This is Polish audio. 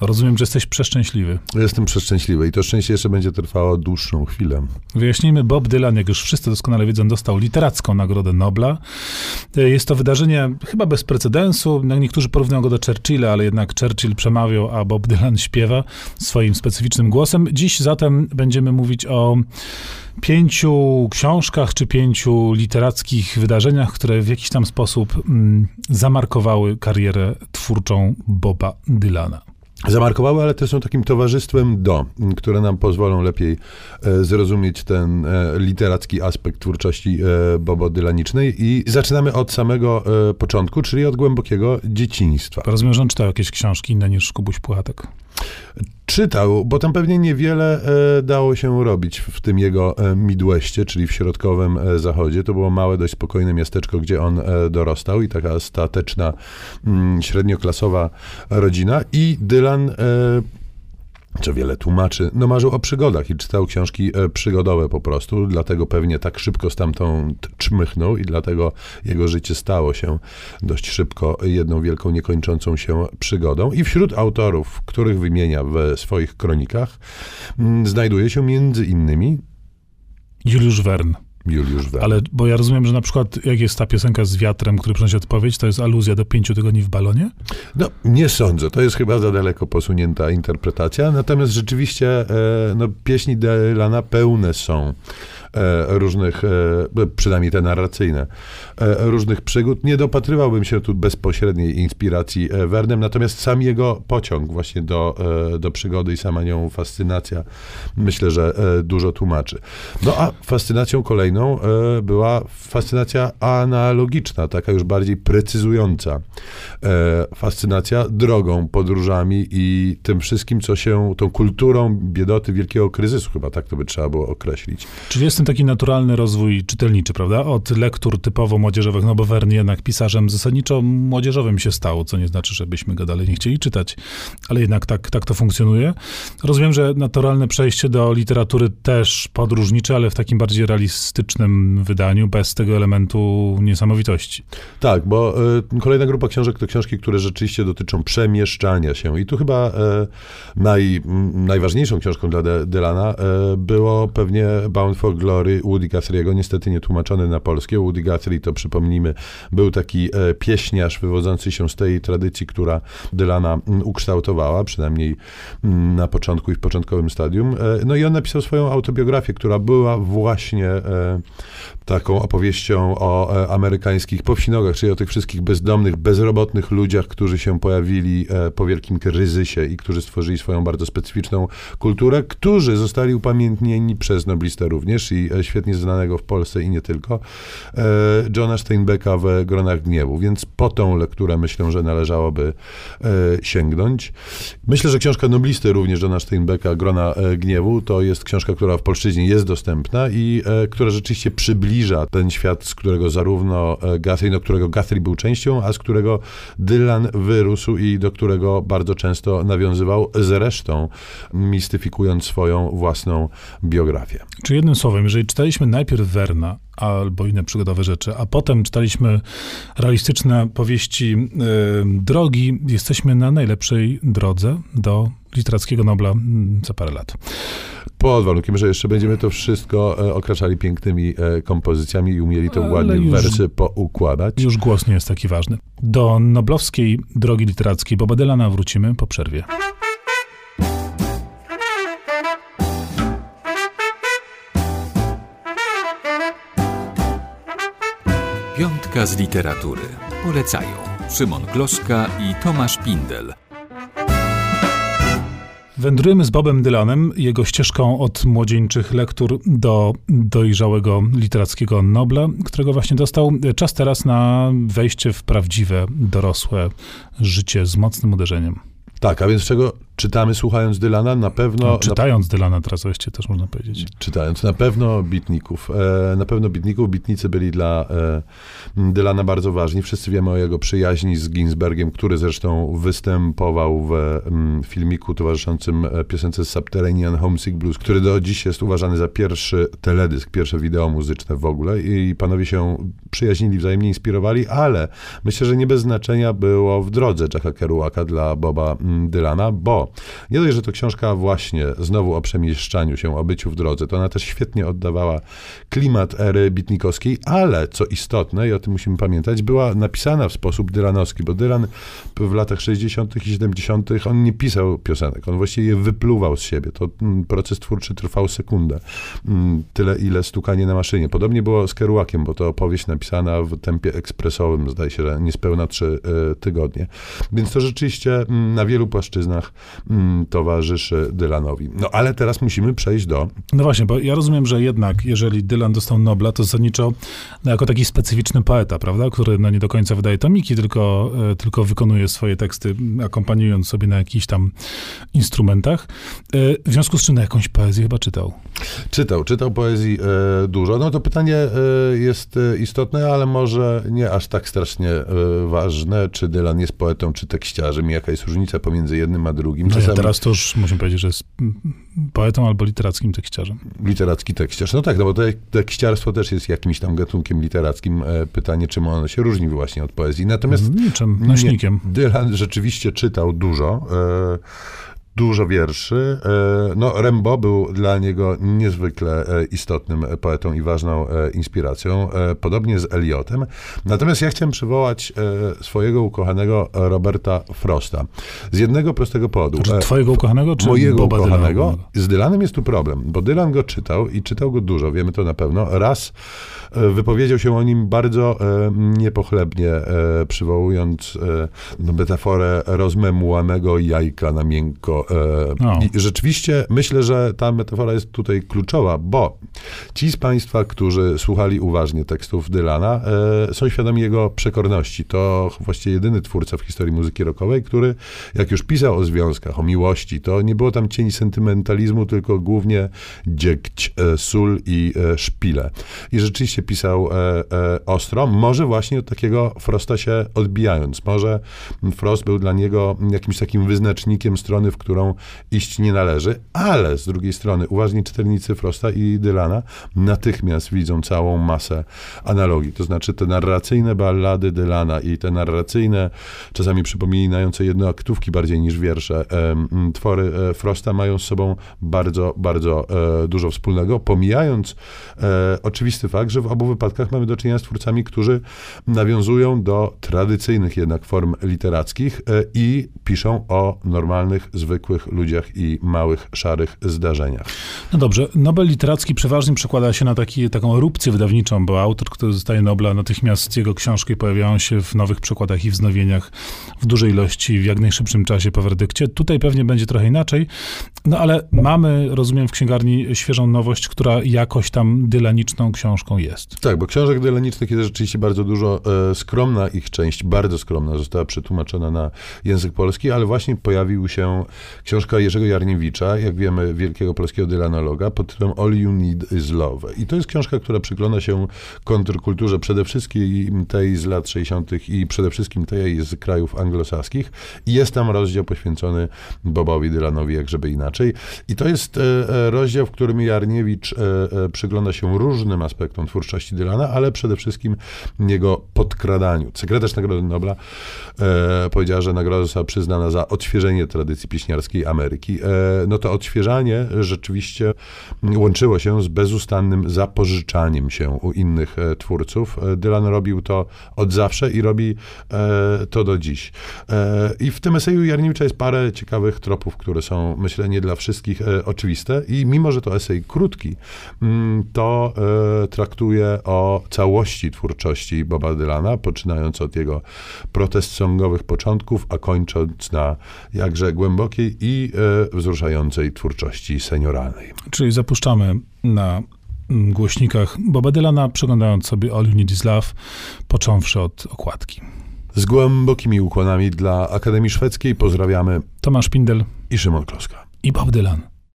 Rozumiem, że jesteś przeszczęśliwy. Jestem przeszczęśliwy i to szczęście jeszcze będzie trwało dłuższą chwilę. Wyjaśnijmy, Bob Dylan, jak już wszyscy doskonale wiedzą, dostał literacką Nagrodę Nobla. Jest to wydarzenie chyba bez precedensu. No, niektórzy porównują go do Churchilla, ale jednak Churchill przemawiał, a Bob Dylan śpiewa swoim specyficznym głosem. Dziś zatem będziemy mówić o pięciu książkach czy pięciu literackich wydarzeniach, które w jakiś tam sposób mm, zamarkowały karierę twórczą Boba Dylana zamarkowały, ale też są takim towarzystwem do, które nam pozwolą lepiej e, zrozumieć ten e, literacki aspekt twórczości e, Bobo Dylanicznej i zaczynamy od samego początku, czyli od głębokiego dzieciństwa. Rozumiem, że on czytał jakieś książki inne niż Kubuś Puchatek. Czytał, bo tam pewnie niewiele e, dało się robić w tym jego e, Midwestie, czyli w środkowym e, zachodzie. To było małe, dość spokojne miasteczko, gdzie on dorastał i taka stateczna, mm, średnioklasowa rodzina. I Dylan co wiele tłumaczy, no marzył o przygodach i czytał książki e, przygodowe po prostu, dlatego pewnie tak szybko stamtąd czmychnął i dlatego jego życie stało się dość szybko jedną wielką, niekończącą się przygodą. I wśród autorów, których wymienia w swoich kronikach, mm, znajduje się między innymi Juliusz Wern. Juliusz Wern. Ale, bo ja rozumiem, że na przykład jak jest ta piosenka z wiatrem, który przynosi odpowiedź, to jest aluzja do pięciu tygodni w balonie? No, nie sądzę. To jest chyba za daleko posunięta interpretacja. Natomiast rzeczywiście e, no, pieśni Dylana pełne są E, różnych, e, przynajmniej te narracyjne, różnych przygód. Nie dopatrywałbym się tu bezpośredniej inspiracji Wernem, natomiast sam jego pociąg właśnie do, do przygody i sama nią fascynacja, myślę, że dużo tłumaczy. No a fascynacją kolejną była fascynacja analogiczna, taka już bardziej precyzująca. Fascynacja drogą, podróżami i tym wszystkim, co się, tą kulturą biedoty, wielkiego kryzysu, chyba tak to by trzeba było określić. Czyli jest taki naturalny rozwój czytelniczy, prawda? Od lektur typowo młodzieżowych, no bo Verne jednak pisarzem zasadniczo młodzieżowym się stał, co nie znaczy, żebyśmy go dalej nie chcieli czytać, ale jednak tak, tak to funkcjonuje. Rozumiem, że naturalne przejście do literatury też podróżnicze, ale w takim bardziej realistycznym wydaniu, bez tego elementu niesamowitości. Tak, bo y, kolejna grupa książek to książki, które rzeczywiście dotyczą przemieszczania się i tu chyba y, naj, najważniejszą książką dla Dylana y, było pewnie Bound for Glory Woody Guthrie'ego, niestety nie tłumaczony na polskie. Woody Guthrie, to przypomnijmy, był taki e, pieśniarz wywodzący się z tej tradycji, która Dylana mm, ukształtowała, przynajmniej na początku i w początkowym stadium. E, no i on napisał swoją autobiografię, która była właśnie e, taką opowieścią o e, amerykańskich powsinogach, czyli o tych wszystkich bezdomnych, bezrobotnych ludziach, którzy się pojawili e, po wielkim kryzysie i którzy stworzyli swoją bardzo specyficzną kulturę, którzy zostali upamiętnieni przez noblistę również i e, świetnie znanego w Polsce i nie tylko, Johna Steinbecka w Gronach Gniewu. Więc po tą lekturę myślę, że należałoby sięgnąć. Myślę, że książka noblisty również Johna Steinbecka, Grona Gniewu, to jest książka, która w polszczyźnie jest dostępna i która rzeczywiście przybliża zbliża ten świat, z którego zarówno e, Guthrie, no którego Guthrie był częścią, a z którego Dylan wyrósł i do którego bardzo często nawiązywał, zresztą mistyfikując swoją własną biografię. Czy jednym słowem, jeżeli czytaliśmy najpierw Werna, albo inne przygodowe rzeczy, a potem czytaliśmy realistyczne powieści y, drogi, jesteśmy na najlepszej drodze do literackiego Nobla mm, za parę lat. Pod warunkiem, że jeszcze będziemy to wszystko e, okraszali pięknymi e, kompozycjami i umieli to ładnie w wersy poukładać. Już głos nie jest taki ważny. Do noblowskiej drogi literackiej Boba Dylana wrócimy po przerwie. Piątka z literatury. Polecają Szymon Gloszka i Tomasz Pindel. Wędrujemy z Bobem Dylanem, jego ścieżką od młodzieńczych lektur do dojrzałego literackiego Nobla, którego właśnie dostał. Czas teraz na wejście w prawdziwe, dorosłe życie z mocnym uderzeniem. Tak, a więc czego czytamy słuchając Dylana, na pewno... No, czytając Dylana teraz właściwie też można powiedzieć. Czytając, na pewno bitników. E, na pewno bitników. Bitnicy byli dla e, Dylana bardzo ważni. Wszyscy wiemy o jego przyjaźni z Ginsbergiem, który zresztą występował w mm, filmiku towarzyszącym e, piosence Subterranean Homesick Blues, który do dziś jest uważany za pierwszy teledysk, pierwsze wideo muzyczne w ogóle i panowie się przyjaźnili, wzajemnie inspirowali, ale myślę, że nie bez znaczenia było w drodze Jacka Kerouaka dla Boba mm, Dylana, bo nie dość, że to książka właśnie znowu o przemieszczaniu się, o byciu w drodze, to ona też świetnie oddawała klimat ery bitnikowskiej, ale co istotne, i o tym musimy pamiętać, była napisana w sposób dylanowski, bo Dylan w latach 60. i 70. on nie pisał piosenek, on właściwie je wypluwał z siebie. To mm, proces twórczy trwał sekundę. Mm, tyle, ile stukanie na maszynie. Podobnie było z Kerouakiem, bo to opowieść napisana w tempie ekspresowym, zdaje się, że niespełna trzy y, tygodnie. Więc to rzeczywiście mm, na wielu płaszczyznach towarzyszy Dylanowi. No ale teraz musimy przejść do... No właśnie, bo ja rozumiem, że jednak, jeżeli Dylan dostał Nobla, to zasadniczo no, jako taki specyficzny poeta, prawda, który no, nie do końca wydaje tomiki, tylko, e, tylko wykonuje swoje teksty, akompaniując sobie na jakichś tam instrumentach. E, w związku z czym na jakąś poezję chyba czytał. Czytał, czytał poezji e, dużo. No to pytanie jest istotne, ale może nie aż tak strasznie ważne, czy Dylan jest poetą, czy tekściarzem, jaka jest różnica pomiędzy jednym a drugim. No ja teraz to już musimy powiedzieć, że jest poetą albo literackim tekściarzem. Literacki tekściarz. No tak, no bo to tekściarstwo też jest jakimś tam gatunkiem literackim. Pytanie, czym ono się różni właśnie od poezji. Natomiast... Niczym, nośnikiem. Nie, Dylan rzeczywiście czytał dużo dużo wierszy. E, no, Rembo był dla niego niezwykle e, istotnym poetą i ważną e, inspiracją, podobnie z Eliotem. Natomiast ja chciałem przywołać swojego ukochanego Roberta Frosta. Z jednego prostego powodu. Znaczy, twojego ukochanego, czy Mojego Boba ukochanego. Dylana? Z Dylanem jest tu problem, bo Dylan go czytał i czytał go dużo, wiemy to na pewno. Raz wypowiedział się o nim bardzo niepochlebnie, przywołując no, metaforę rozmemłanego jajka na miękko no. I rzeczywiście myślę, że ta metafora jest tutaj kluczowa, bo ci z Państwa, którzy słuchali uważnie tekstów Dylana, e, są świadomi jego przekorności. To właściwie jedyny twórca w historii muzyki rockowej, który, jak już pisał o związkach, o miłości, to nie było tam cieni sentymentalizmu, tylko głównie dziegć, e, sól i e, szpile. I rzeczywiście pisał ostro, może właśnie od takiego Frosta się odbijając. Może Frost był dla niego jakimś takim wyznacznikiem strony, w którą którą iść nie należy, ale z drugiej strony uważni czytelnicy Frosta i Dylana natychmiast widzą całą masę analogii. To znaczy te narracyjne ballady Dylana i te narracyjne, czasami przypominające jednoaktówki bardziej niż wiersze, twory e, Frosta mają z sobą bardzo, bardzo e, dużo wspólnego, pomijając e, oczywisty fakt, że w obu wypadkach mamy do czynienia z twórcami, którzy nawiązują do tradycyjnych jednak form literackich i piszą o normalnych, zwykłych zwykłych ludziach i małych, szarych zdarzeniach. No dobrze, Nobel literacki przeważnie przekłada się na taki, taką erupcję wydawniczą, bo autor, który dostaje Nobla, natychmiast jego książki pojawiają się w nowych przekładach i wznowieniach w dużej ilości, w jak najszybszym czasie po werdykcie. Tutaj pewnie będzie trochę inaczej, no ale mamy, rozumiem, w księgarni świeżą nowość, która jakoś tam dylaniczną książką jest. Tak, bo książek dylanicznych jest rzeczywiście bardzo dużo. E, skromna ich część, bardzo skromna, została przetłumaczona na język polski, ale właśnie pojawił się książka Jerzego Jarniewicza, jak wiemy, wielkiego polskiego dylanologa, pod tytułem All You Need Is Love. I to jest książka, która przygląda się kontrkulturze, przede wszystkim tej z lat 60. i przede wszystkim tej z krajów anglosaskich. I jest tam rozdział poświęcony Bobowi Dylanowi, jak żeby inaczej. I to jest e, e, rozdział, w którym Jarniewicz e, przygląda się różnym aspektom twórczości Dylana, ale przede wszystkim jego podkradaniu. Sekretarz Nagrody Nobla powiedziała, że nagroda została przyznana za odświeżenie tradycji pieśni Ameryki, e, no to odświeżanie rzeczywiście łączyło się z bezustannym zapożyczaniem się u innych e, twórców. E, Dylan robił to od zawsze i robi to do dziś. I w tym eseju Jarniewicza jest parę ciekawych tropów, które są, myślę, nie dla wszystkich oczywiste i mimo, że to esej krótki, mm, to traktuje o całości twórczości Boba Dylana, poczynając od jego protest songowych początków, a kończąc na jakże głębokim i e, wzruszającej twórczości senioralnej. Czyli zapuszczamy na mm, głośnikach Boba Dylana, przeglądając sobie All You Need Is Love, począwszy od okładki. Z głębokimi ukłonami dla Akademii Szwedzkiej pozdrawiamy Tomasz Pindel i Szymon Kloska. i Bob Dylan.